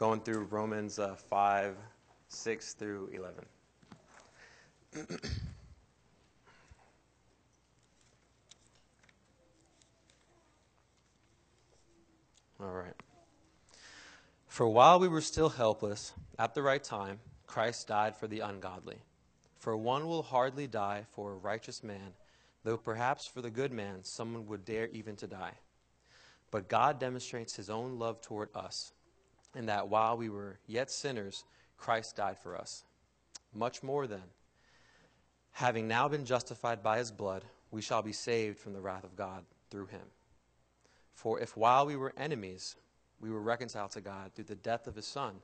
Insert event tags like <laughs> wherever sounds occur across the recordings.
going through Romans uh, 5, 6 through 11. <clears throat> All right. For while we were still helpless, at the right time, Christ died for the ungodly. For one will hardly die for a righteous man, though perhaps for the good man someone would dare even to die. But God demonstrates his own love toward us, in that while we were yet sinners, Christ died for us. Much more then, having now been justified by his blood, we shall be saved from the wrath of God through him. For if while we were enemies, we were reconciled to God through the death of his Son,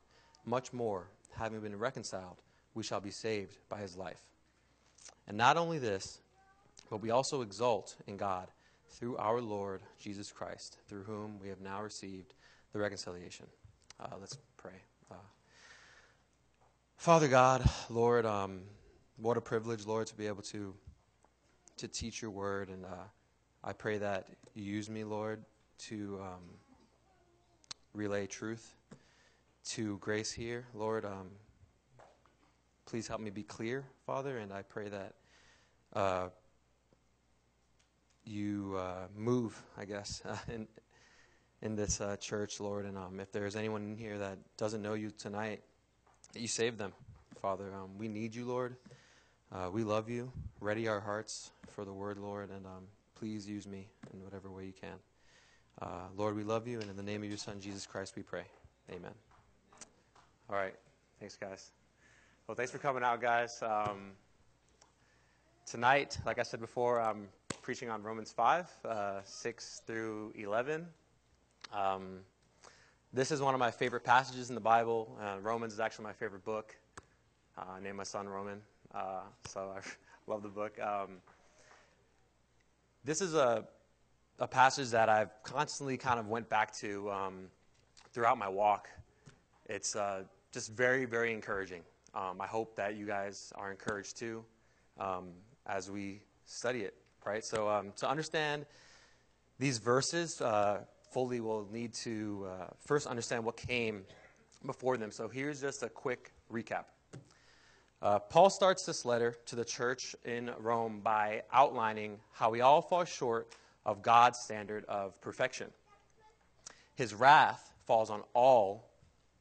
much more, having been reconciled, we shall be saved by his life. And not only this, but we also exult in God through our Lord Jesus Christ, through whom we have now received the reconciliation. Uh, let's pray. Uh, Father God, Lord, um, what a privilege, Lord, to be able to to teach your word, and uh, I pray that you use me, Lord, to um, relay truth to grace here, Lord. Um, please help me be clear, Father, and I pray that uh, you uh, move, I guess, <laughs> in in this uh, church, Lord. And um, if there's anyone here that doesn't know you tonight, that you save them, Father. Um, we need you, Lord. Uh, we love you. Ready our hearts for the word, Lord, and um, please use me in whatever way you can. Uh, Lord, we love you, and in the name of your Son, Jesus Christ, we pray. Amen. All right. Thanks, guys. Well, thanks for coming out, guys. Um, tonight, like I said before, I'm preaching on Romans 5, uh, 6 through 11. Um, this is one of my favorite passages in the Bible. Uh, Romans is actually my favorite book. Uh, I named my son Roman, uh, so I <laughs> love the book. Um, this is a, a passage that I've constantly kind of went back to um, throughout my walk. It's uh, just very, very encouraging. Um, I hope that you guys are encouraged too um, as we study it, right? So um, to understand these verses uh, fully, we'll need to uh, first understand what came before them. So here's just a quick recap. Uh, Paul starts this letter to the church in Rome by outlining how we all fall short of God's standard of perfection. His wrath falls on all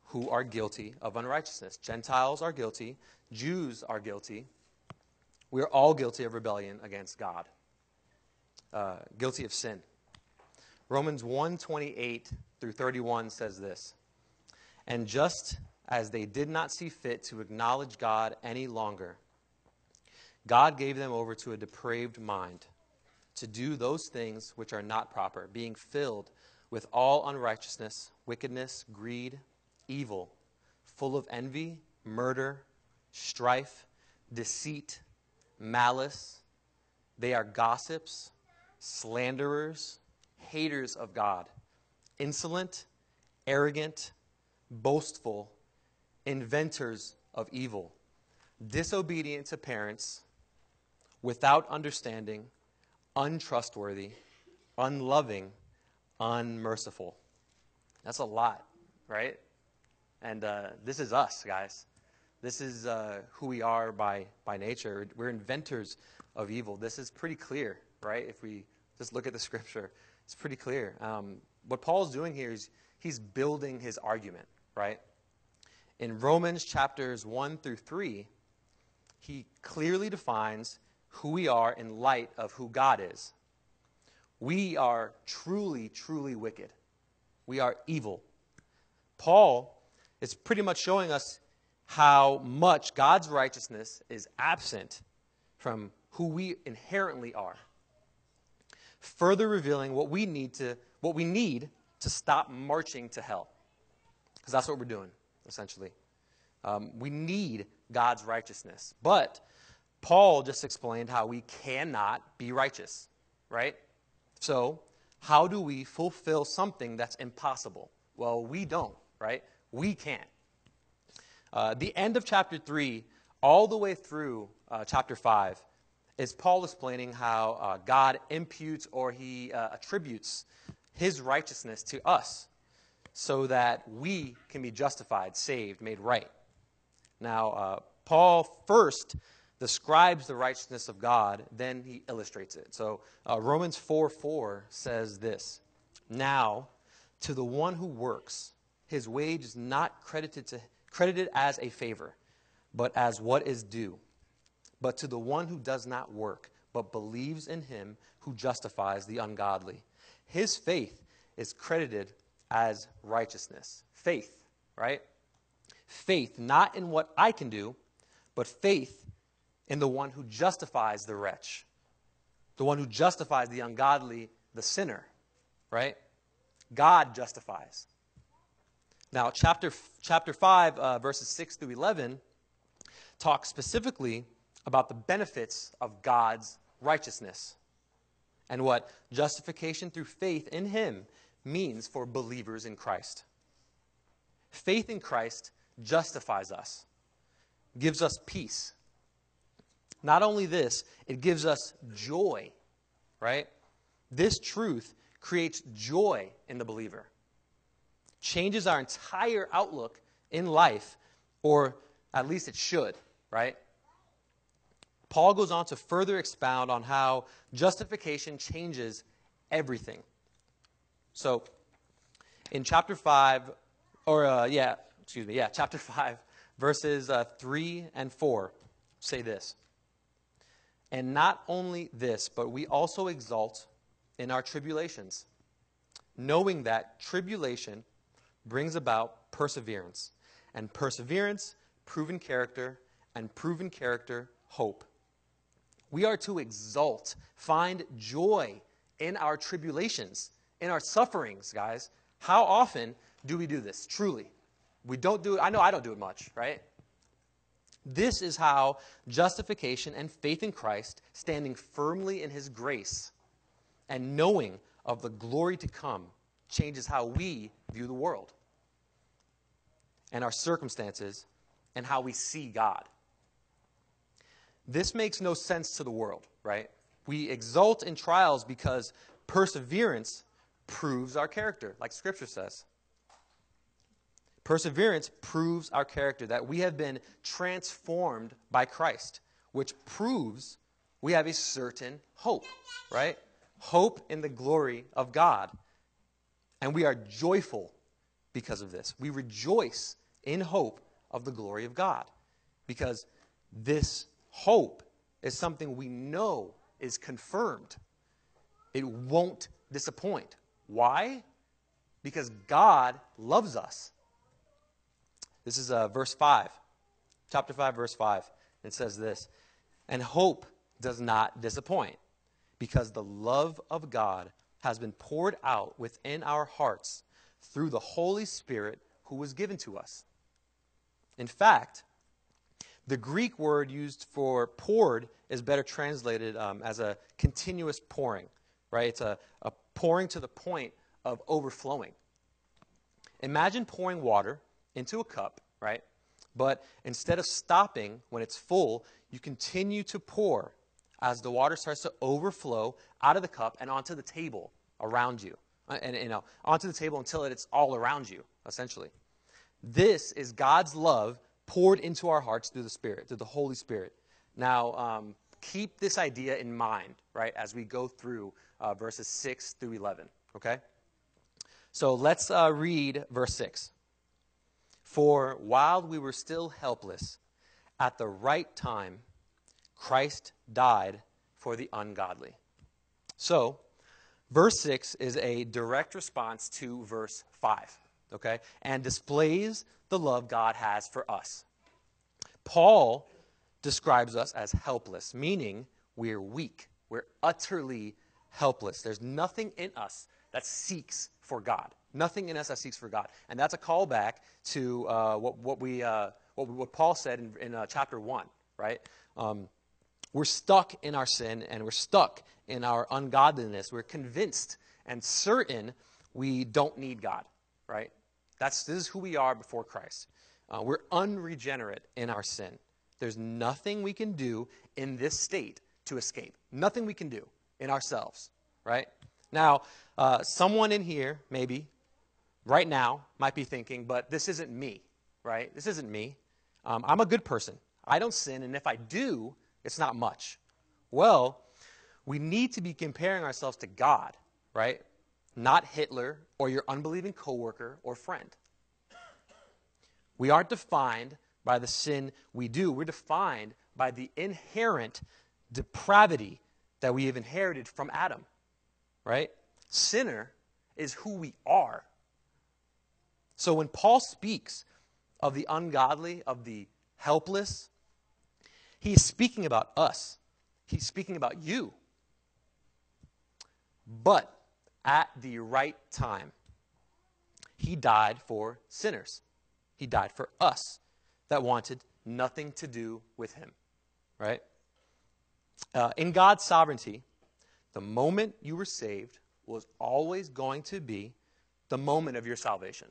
who are guilty of unrighteousness. Gentiles are guilty, Jews are guilty. We are all guilty of rebellion against God, uh, guilty of sin. Romans 1 28 through 31 says this And just as they did not see fit to acknowledge God any longer, God gave them over to a depraved mind to do those things which are not proper, being filled with all unrighteousness, wickedness, greed, evil, full of envy, murder, strife, deceit, malice. They are gossips, slanderers, haters of God, insolent, arrogant, boastful, inventors of evil, disobedient to parents, without understanding, untrustworthy, unloving, unmerciful. That's a lot, right? And uh, this is us, guys. This is uh, who we are by, by nature. We're inventors of evil. This is pretty clear, right? If we just look at the scripture, it's pretty clear. Um, what Paul's doing here is he's building his argument, right? In Romans chapters 1 through 3, he clearly defines who we are in light of who God is. We are truly, truly wicked. We are evil. Paul is pretty much showing us how much God's righteousness is absent from who we inherently are. Further revealing what we need to what we need to stop marching to hell. Because that's what we're doing, essentially. Um, we need God's righteousness. But Paul just explained how we cannot be righteous, right? So, how do we fulfill something that's impossible? Well, we don't, right? We can't. Uh, the end of chapter 3, all the way through uh, chapter 5, is Paul explaining how uh, God imputes or he uh, attributes his righteousness to us. so that we can be justified, saved, made right. Now, uh, Paul first describes the righteousness of God, then he illustrates it. So uh, Romans 4 4 says this Now, to the one who works, his wage is not credited, to, credited as a favor, but as what is due. But to the one who does not work, but believes in him who justifies the ungodly, his faith is credited as righteousness. Faith, right? Faith, not in what I can do, but faith in the one who justifies the wretch, the one who justifies the ungodly, the sinner, right? God justifies. Now, chapter, chapter 5, uh, verses 6 through 11, talk specifically about the benefits of God's righteousness and what justification through faith in Him means for believers in Christ. Faith in Christ justifies us, gives us peace. Not only this, it gives us joy, right? This truth creates joy in the believer, changes our entire outlook in life, or at least it should, right? Paul goes on to further expound on how justification changes everything. So, in chapter 5, or uh, yeah, excuse me, yeah, <laughs> chapter 5, verses uh, 3 and 4 say this. And not only this, but we also exult in our tribulations, knowing that tribulation brings about perseverance, and perseverance, proven character, and proven character, hope. We are to exult, find joy in our tribulations, in our sufferings, guys. How often do we do this? Truly. We don't do it. I know I don't do it much, right? This is how justification and faith in Christ, standing firmly in his grace and knowing of the glory to come, changes how we view the world and our circumstances and how we see God. This makes no sense to the world, right? We exult in trials because perseverance proves our character, like Scripture says. Perseverance proves our character, that we have been transformed by Christ, which proves we have a certain hope, right? Hope in the glory of God. And we are joyful because of this. We rejoice in hope of the glory of God because this Hope is something we know is confirmed. It won't disappoint. Why? Because God loves us. This is uh, verse 5, chapter 5, verse 5. It says this And hope does not disappoint, because the love of God has been poured out within our hearts through the Holy Spirit who was given to us. In fact, the Greek word used for poured is better translated um, as a continuous pouring, right? It's a, a pouring to the point of overflowing. Imagine pouring water into a cup, right? But instead of stopping when it's full, you continue to pour as the water starts to overflow out of the cup and onto the table around you. Uh, and, you know, onto the table until it's all around you, essentially. This is God's love poured into our hearts through the Spirit, through the Holy Spirit. Now, um, keep this idea in mind, right, as we go through uh, verses 6 through 11, okay? So let's uh, read verse 6. For while we were still helpless, at the right time, Christ died for the ungodly. So, verse 6 is a direct response to verse 5 okay, and displays the love God has for us. Paul describes us as helpless, meaning we're weak. We're utterly helpless. There's nothing in us that seeks for God. Nothing in us that seeks for God. And that's a callback to uh, what, what, we, uh, what, what, Paul said in, in uh, chapter 1, right? Um, we're stuck in our sin and we're stuck in our ungodliness. We're convinced and certain we don't need God, right? That's, this is who we are before Christ. Uh, we're unregenerate in our sin. There's nothing we can do in this state to escape. Nothing we can do in ourselves, right? Now, uh, someone in here, maybe, right now might be thinking, but this isn't me, right? This isn't me. Um, I'm a good person. I don't sin, and if I do, it's not much. Well, we need to be comparing ourselves to God, right? Not Hitler or your unbelieving coworker or friend. We aren't defined by the sin we do. We're defined by the inherent depravity that we have inherited from Adam, right? Sinner is who we are. So when Paul speaks of the ungodly, of the helpless, he's speaking about us. He's speaking about you. But at the right time, he died for sinners. He died for us that wanted nothing to do with him, right? Uh, in God's sovereignty, the moment you were saved was always going to be the moment of your salvation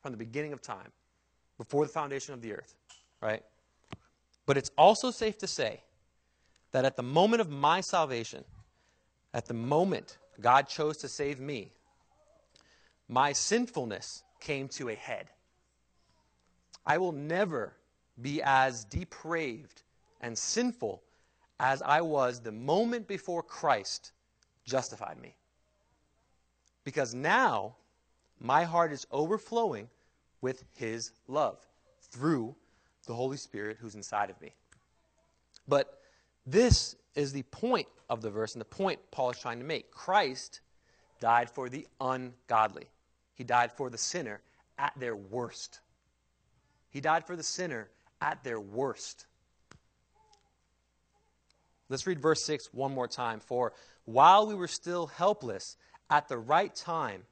from the beginning of time, before the foundation of the earth, right? But it's also safe to say that at the moment of my salvation, at the moment God chose to save me, my sinfulness came to a head. I will never be as depraved and sinful as I was the moment before Christ justified me. Because now my heart is overflowing with His love through the Holy Spirit who's inside of me. But this is the point of the verse and the point Paul is trying to make. Christ died for the ungodly, He died for the sinner at their worst. He died for the sinner at their worst. Let's read verse 6 one more time. For while we were still helpless, at the right time,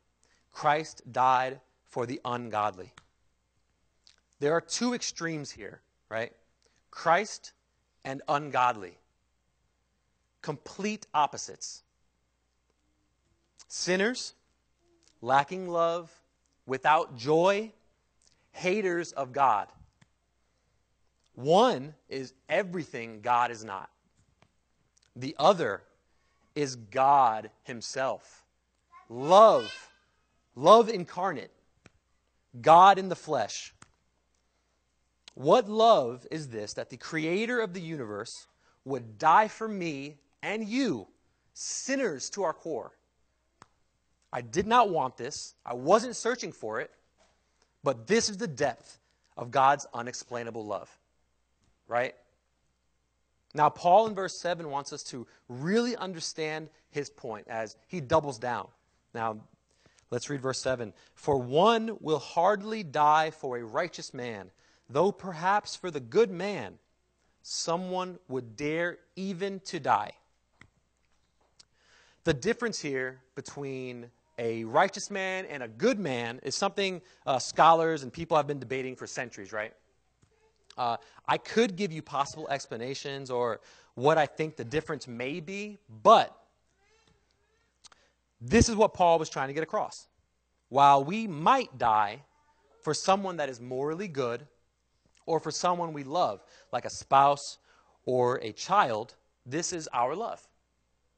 Christ died for the ungodly. There are two extremes here, right? Christ and ungodly. Complete opposites. Sinners, lacking love, without joy, haters of God. One is everything God is not, the other is God Himself. Love, love incarnate, God in the flesh. What love is this that the creator of the universe would die for me and you, sinners to our core? I did not want this. I wasn't searching for it. But this is the depth of God's unexplainable love. Right? Now, Paul in verse 7 wants us to really understand his point as he doubles down. Now, let's read verse 7. For one will hardly die for a righteous man, though perhaps for the good man someone would dare even to die. The difference here between a righteous man and a good man is something uh, scholars and people have been debating for centuries, right? Uh, I could give you possible explanations or what I think the difference may be, but this is what Paul was trying to get across. While we might die for someone that is morally good or for someone we love, like a spouse or a child, this is our love,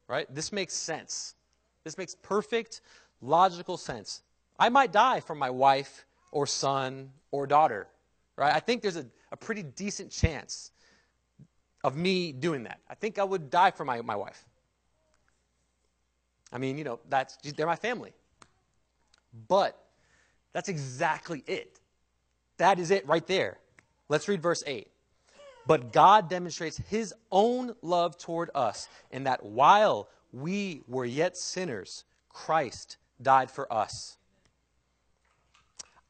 right? This makes sense. This makes perfect logical sense. I might die for my wife or son or daughter, right? I think there's a, a pretty decent chance of me doing that. I think I would die for my, my wife. I mean, you know, that's they're my family. But that's exactly it. That is it right there. Let's read verse 8. But God demonstrates his own love toward us in that while we were yet sinners, Christ died for us.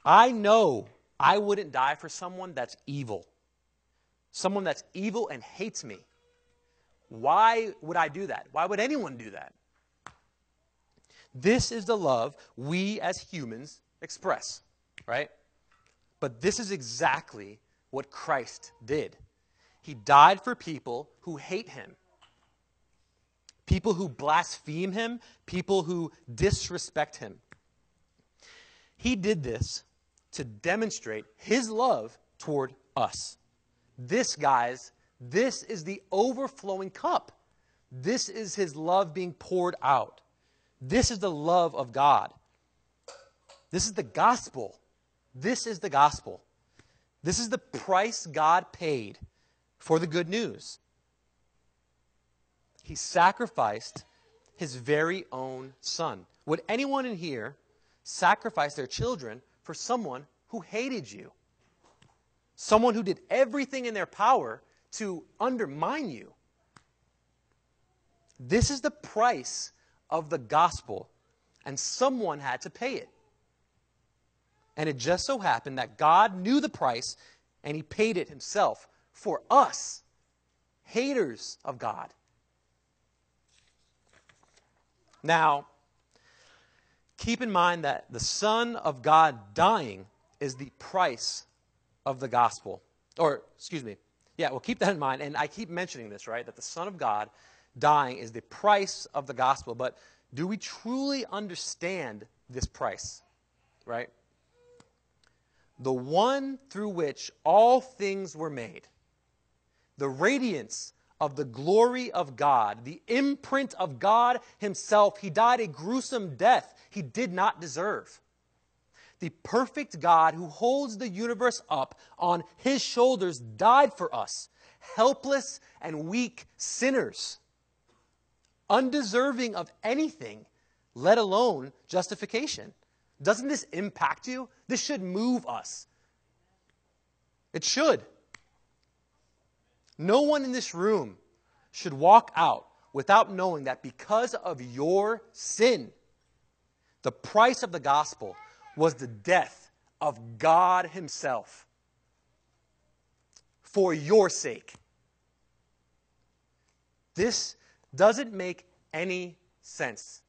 I know I wouldn't die for someone that's evil, someone that's evil and hates me. Why would I do that? Why would anyone do that? This is the love we as humans express, right? But this is exactly what Christ did. He died for people who hate him people who blaspheme him, people who disrespect him. He did this to demonstrate his love toward us. This, guys, this is the overflowing cup. This is his love being poured out. This is the love of God. This is the gospel. This is the gospel. This is the price God paid for the good news. He sacrificed his very own son. Would anyone in here sacrifice their children for someone who hated you? Someone who did everything in their power to undermine you? This is the price of the gospel, and someone had to pay it. And it just so happened that God knew the price and he paid it himself for us, haters of God. Now, keep in mind that the Son of God dying is the price of the gospel. Or, excuse me, yeah, well, keep that in mind. And I keep mentioning this, right? That the Son of God dying is the price of the gospel. But do we truly understand this price, right? The one through which all things were made, the radiance of the glory of God, the imprint of God Himself. He died a gruesome death He did not deserve. The perfect God who holds the universe up on His shoulders died for us, helpless and weak sinners, undeserving of anything, let alone justification. Doesn't this impact you? This should move us. It should. No one in this room should walk out without knowing that because of your sin, the price of the gospel was the death of God Himself for your sake. This doesn't make any sense.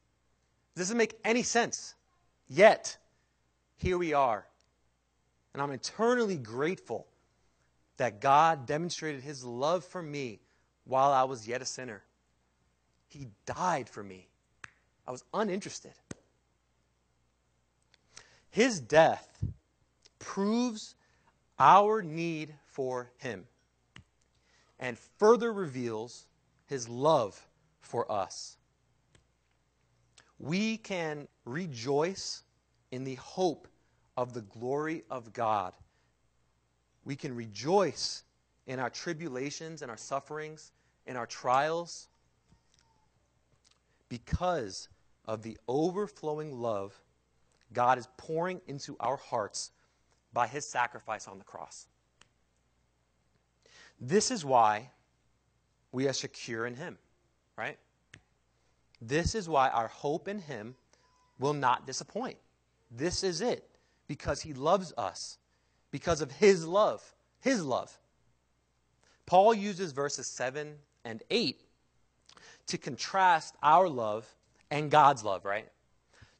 This doesn't make any sense. Yet, here we are. And I'm eternally grateful that God demonstrated his love for me while I was yet a sinner. He died for me. I was uninterested. His death proves our need for him and further reveals his love for us. We can rejoice in the hope of the glory of God we can rejoice in our tribulations and our sufferings, and our trials, because of the overflowing love God is pouring into our hearts by his sacrifice on the cross. This is why we are secure in him, right? This is why our hope in him will not disappoint. This is it, because he loves us because of his love. His love. Paul uses verses 7 and 8 to contrast our love and God's love, right?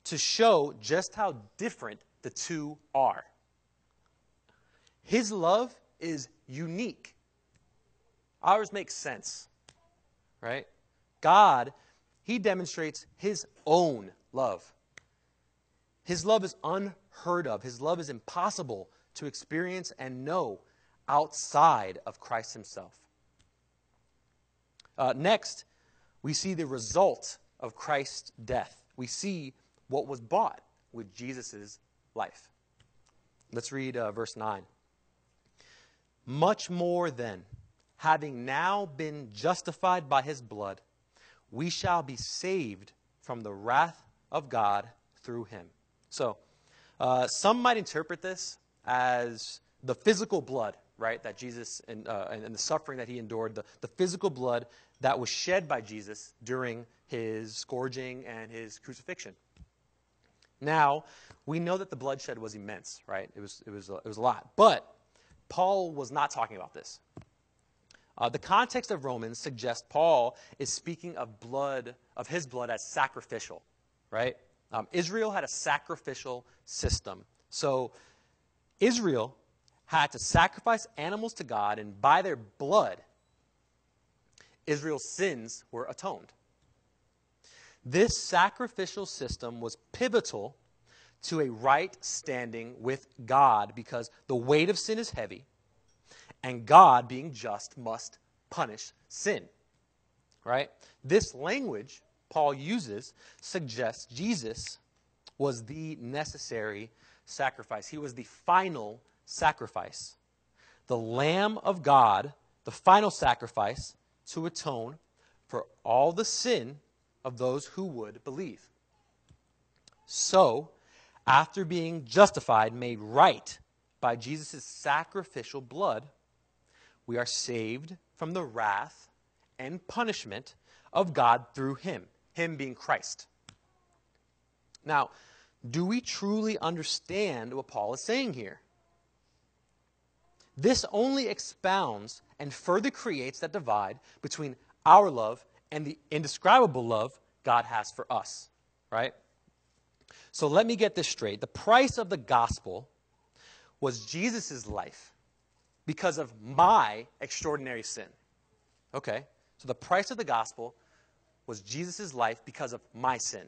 To show just how different the two are. His love is unique. Ours makes sense, right? God, He demonstrates His own love. His love is unheard of, His love is impossible to experience and know outside of Christ Himself. Uh, next, we see the result of Christ's death. We see what was bought with Jesus' life. Let's read uh, verse 9. Much more then, having now been justified by his blood, we shall be saved from the wrath of God through him. So, uh, some might interpret this as the physical blood, right, that Jesus and, uh, and, the suffering that he endured, the, the physical blood that was shed by Jesus during his scourging and his crucifixion. Now, we know that the bloodshed was immense, right? It was, it was, it was a lot. But Paul was not talking about this. Uh, the context of Romans suggests Paul is speaking of blood, of his blood as sacrificial, right? Um, Israel had a sacrificial system. So Israel had to sacrifice animals to God, and by their blood, Israel's sins were atoned. This sacrificial system was pivotal to a right standing with God because the weight of sin is heavy, and God, being just, must punish sin. Right? This language Paul uses suggests Jesus was the necessary sacrifice. He was the final sacrifice. The Lamb of God, the final sacrifice to atone for all the sin of those who would believe. So, after being justified, made right by Jesus' sacrificial blood, we are saved from the wrath and punishment of God through him, him being Christ. Now, do we truly understand what Paul is saying here? This only expounds and further creates that divide between our love and the indescribable love God has for us, right? So let me get this straight. The price of the gospel was Jesus' life because of my extraordinary sin. Okay? So the price of the gospel was Jesus' life because of my sin.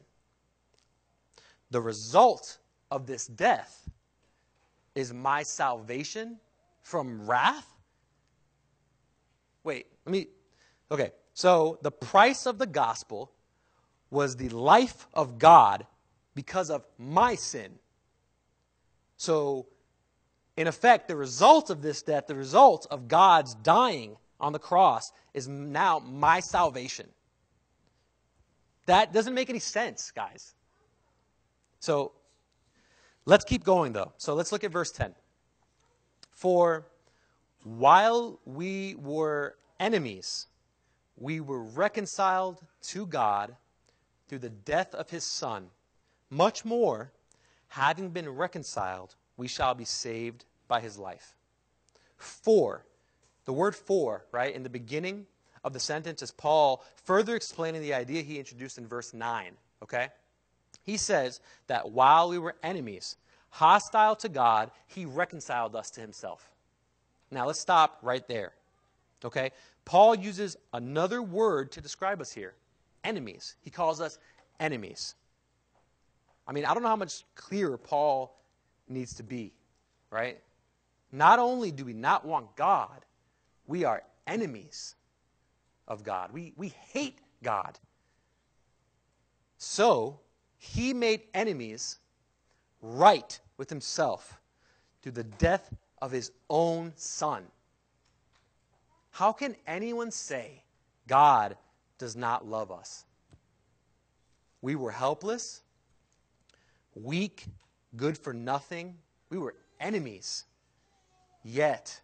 The result of this death is my salvation from wrath. Wait, let me. Okay, so the price of the gospel was the life of God because of my sin. So, in effect, the result of this death, the result of God's dying on the cross, is now my salvation. That doesn't make any sense, guys. So let's keep going, though. So let's look at verse 10. For while we were enemies, we were reconciled to God through the death of his Son. Much more, having been reconciled, we shall be saved by his life. For, the word for, right, in the beginning of the sentence is Paul further explaining the idea he introduced in verse 9, okay? He says that while we were enemies, hostile to God, he reconciled us to himself. Now let's stop right there. Okay? Paul uses another word to describe us here enemies. He calls us enemies. I mean, I don't know how much clearer Paul needs to be, right? Not only do we not want God, we are enemies of God. We, we hate God. So, he made enemies right with himself through the death of his own son. How can anyone say God does not love us? We were helpless, weak, good for nothing. We were enemies. Yet,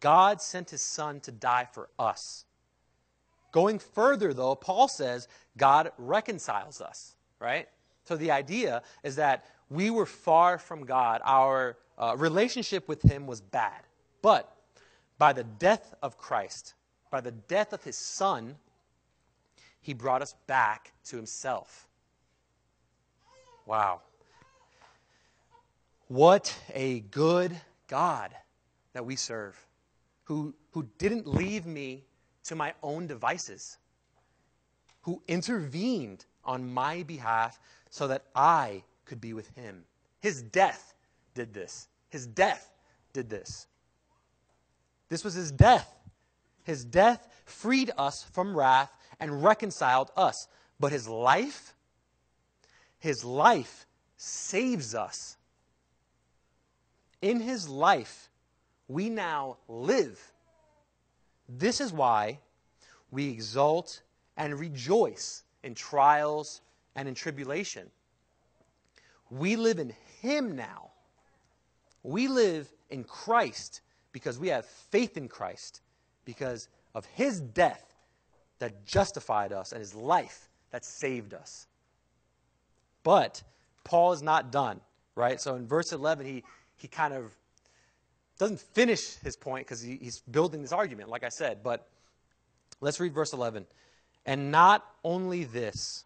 God sent his son to die for us. Going further, though, Paul says God reconciles us, right? So the idea is that we were far from God. Our uh, relationship with Him was bad. But by the death of Christ, by the death of His Son, He brought us back to Himself. Wow. What a good God that we serve, who, who didn't leave me to my own devices, who intervened on my behalf so that I could be with him. His death did this. His death did this. This was his death. His death freed us from wrath and reconciled us. But his life, his life saves us. In his life, we now live. This is why we exult and rejoice in trials and in tribulation. We live in Him now. We live in Christ because we have faith in Christ, because of His death that justified us and His life that saved us. But Paul is not done, right? So in verse 11, he, he kind of doesn't finish his point because he, he's building this argument, like I said. But let's read verse 11. And not only this,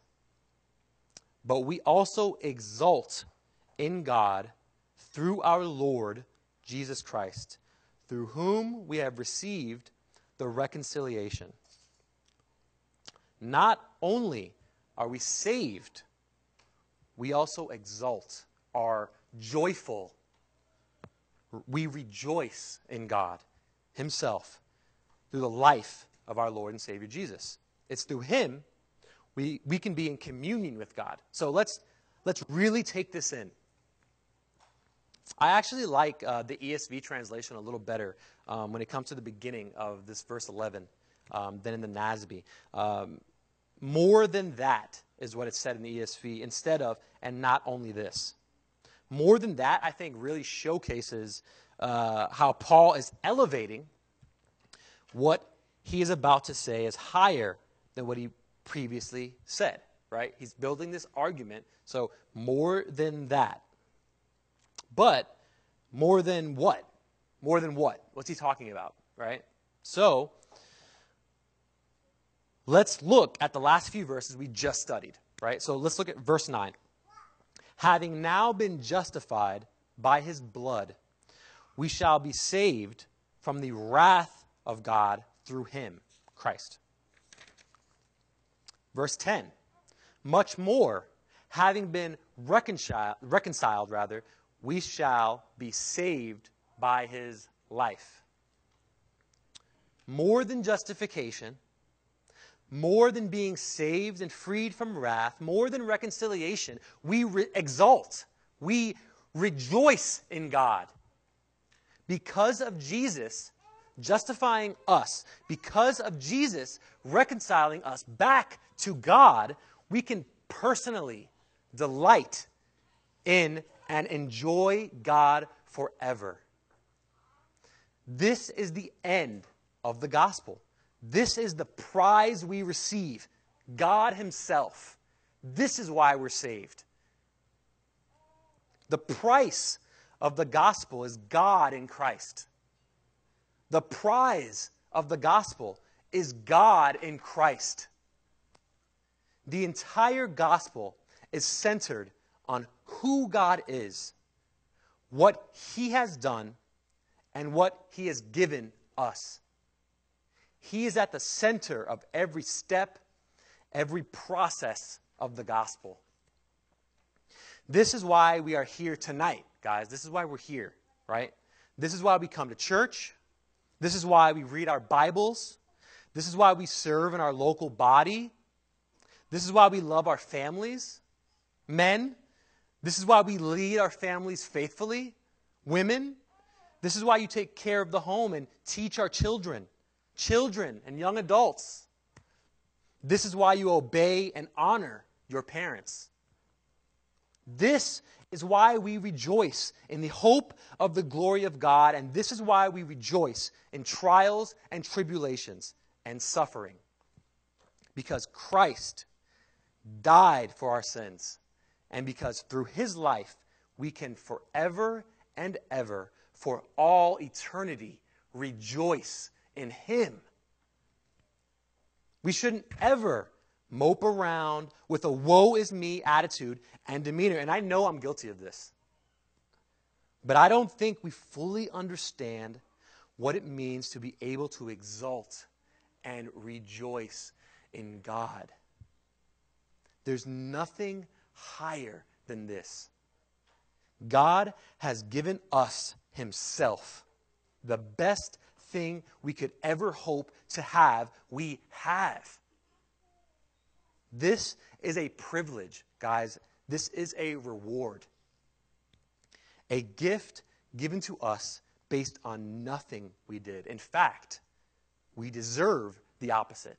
but we also exult in God through our Lord Jesus Christ, through whom we have received the reconciliation. Not only are we saved, we also exult, are joyful. We rejoice in God Himself through the life of our Lord and Savior Jesus. It's through Him we, we can be in communion with God. So let's, let's really take this in. I actually like uh, the ESV translation a little better um, when it comes to the beginning of this verse 11 um, than in the NASB. Um, more than that is what it said in the ESV instead of, and not only this. More than that, I think, really showcases uh, how Paul is elevating what he is about to say is higher than what he previously said, right? He's building this argument. So, more than that. But more than what? More than what? What's he talking about, right? So, let's look at the last few verses we just studied, right? So, let's look at verse 9. Having now been justified by his blood, we shall be saved from the wrath of God through him, Christ. Verse 10 Much more, having been reconciled, reconciled rather, we shall be saved by his life. More than justification, more than being saved and freed from wrath, more than reconciliation, we re- exalt, we rejoice in God. Because of Jesus justifying us, because of Jesus reconciling us back to God, we can personally delight in and enjoy God forever. This is the end of the gospel. This is the prize we receive God Himself. This is why we're saved. The price of the gospel is God in Christ. The prize of the gospel is God in Christ. The entire gospel is centered on who God is, what He has done, and what He has given us. He is at the center of every step, every process of the gospel. This is why we are here tonight, guys. This is why we're here, right? This is why we come to church. This is why we read our Bibles. This is why we serve in our local body. This is why we love our families. Men, this is why we lead our families faithfully. Women, this is why you take care of the home and teach our children, children and young adults. This is why you obey and honor your parents. This is why we rejoice in the hope of the glory of God, and this is why we rejoice in trials and tribulations and suffering. Because Christ died for our sins, and because through his life we can forever and ever, for all eternity, rejoice in him. We shouldn't ever mope around with a woe is me attitude and demeanor. And I know I'm guilty of this. But I don't think we fully understand what it means to be able to exult and rejoice in God. There's nothing higher than this. God has given us Himself. The best thing we could ever hope to have, we have. This is a privilege, guys. This is a reward. A gift given to us based on nothing we did. In fact, we deserve the opposite.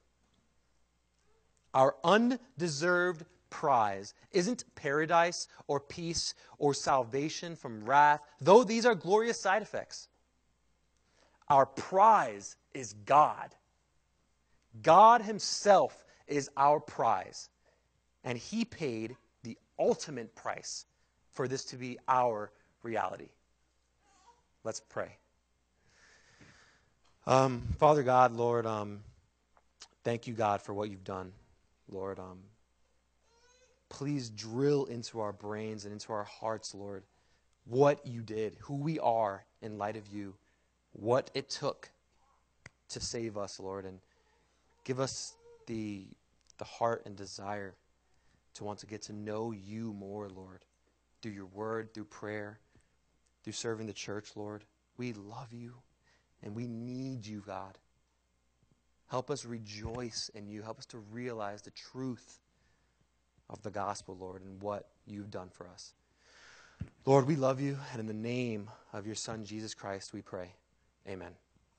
Our undeserved prize isn't paradise or peace or salvation from wrath, though these are glorious side effects. Our prize is God. God Himself is our prize. And He paid the ultimate price for this to be our reality. Let's pray. Um, Father God, Lord, um, thank you, God, for what you've done. Lord, um, please drill into our brains and into our hearts, Lord, what you did, who we are in light of you, what it took to save us, Lord, and give us the, the heart and desire to want to get to know you more, Lord, through your word, through prayer, through serving the church, Lord. We love you and we need you, God. Help us rejoice in you. Help us to realize the truth of the gospel, Lord, and what you've done for us. Lord, we love you, and in the name of your Son, Jesus Christ, we pray. Amen.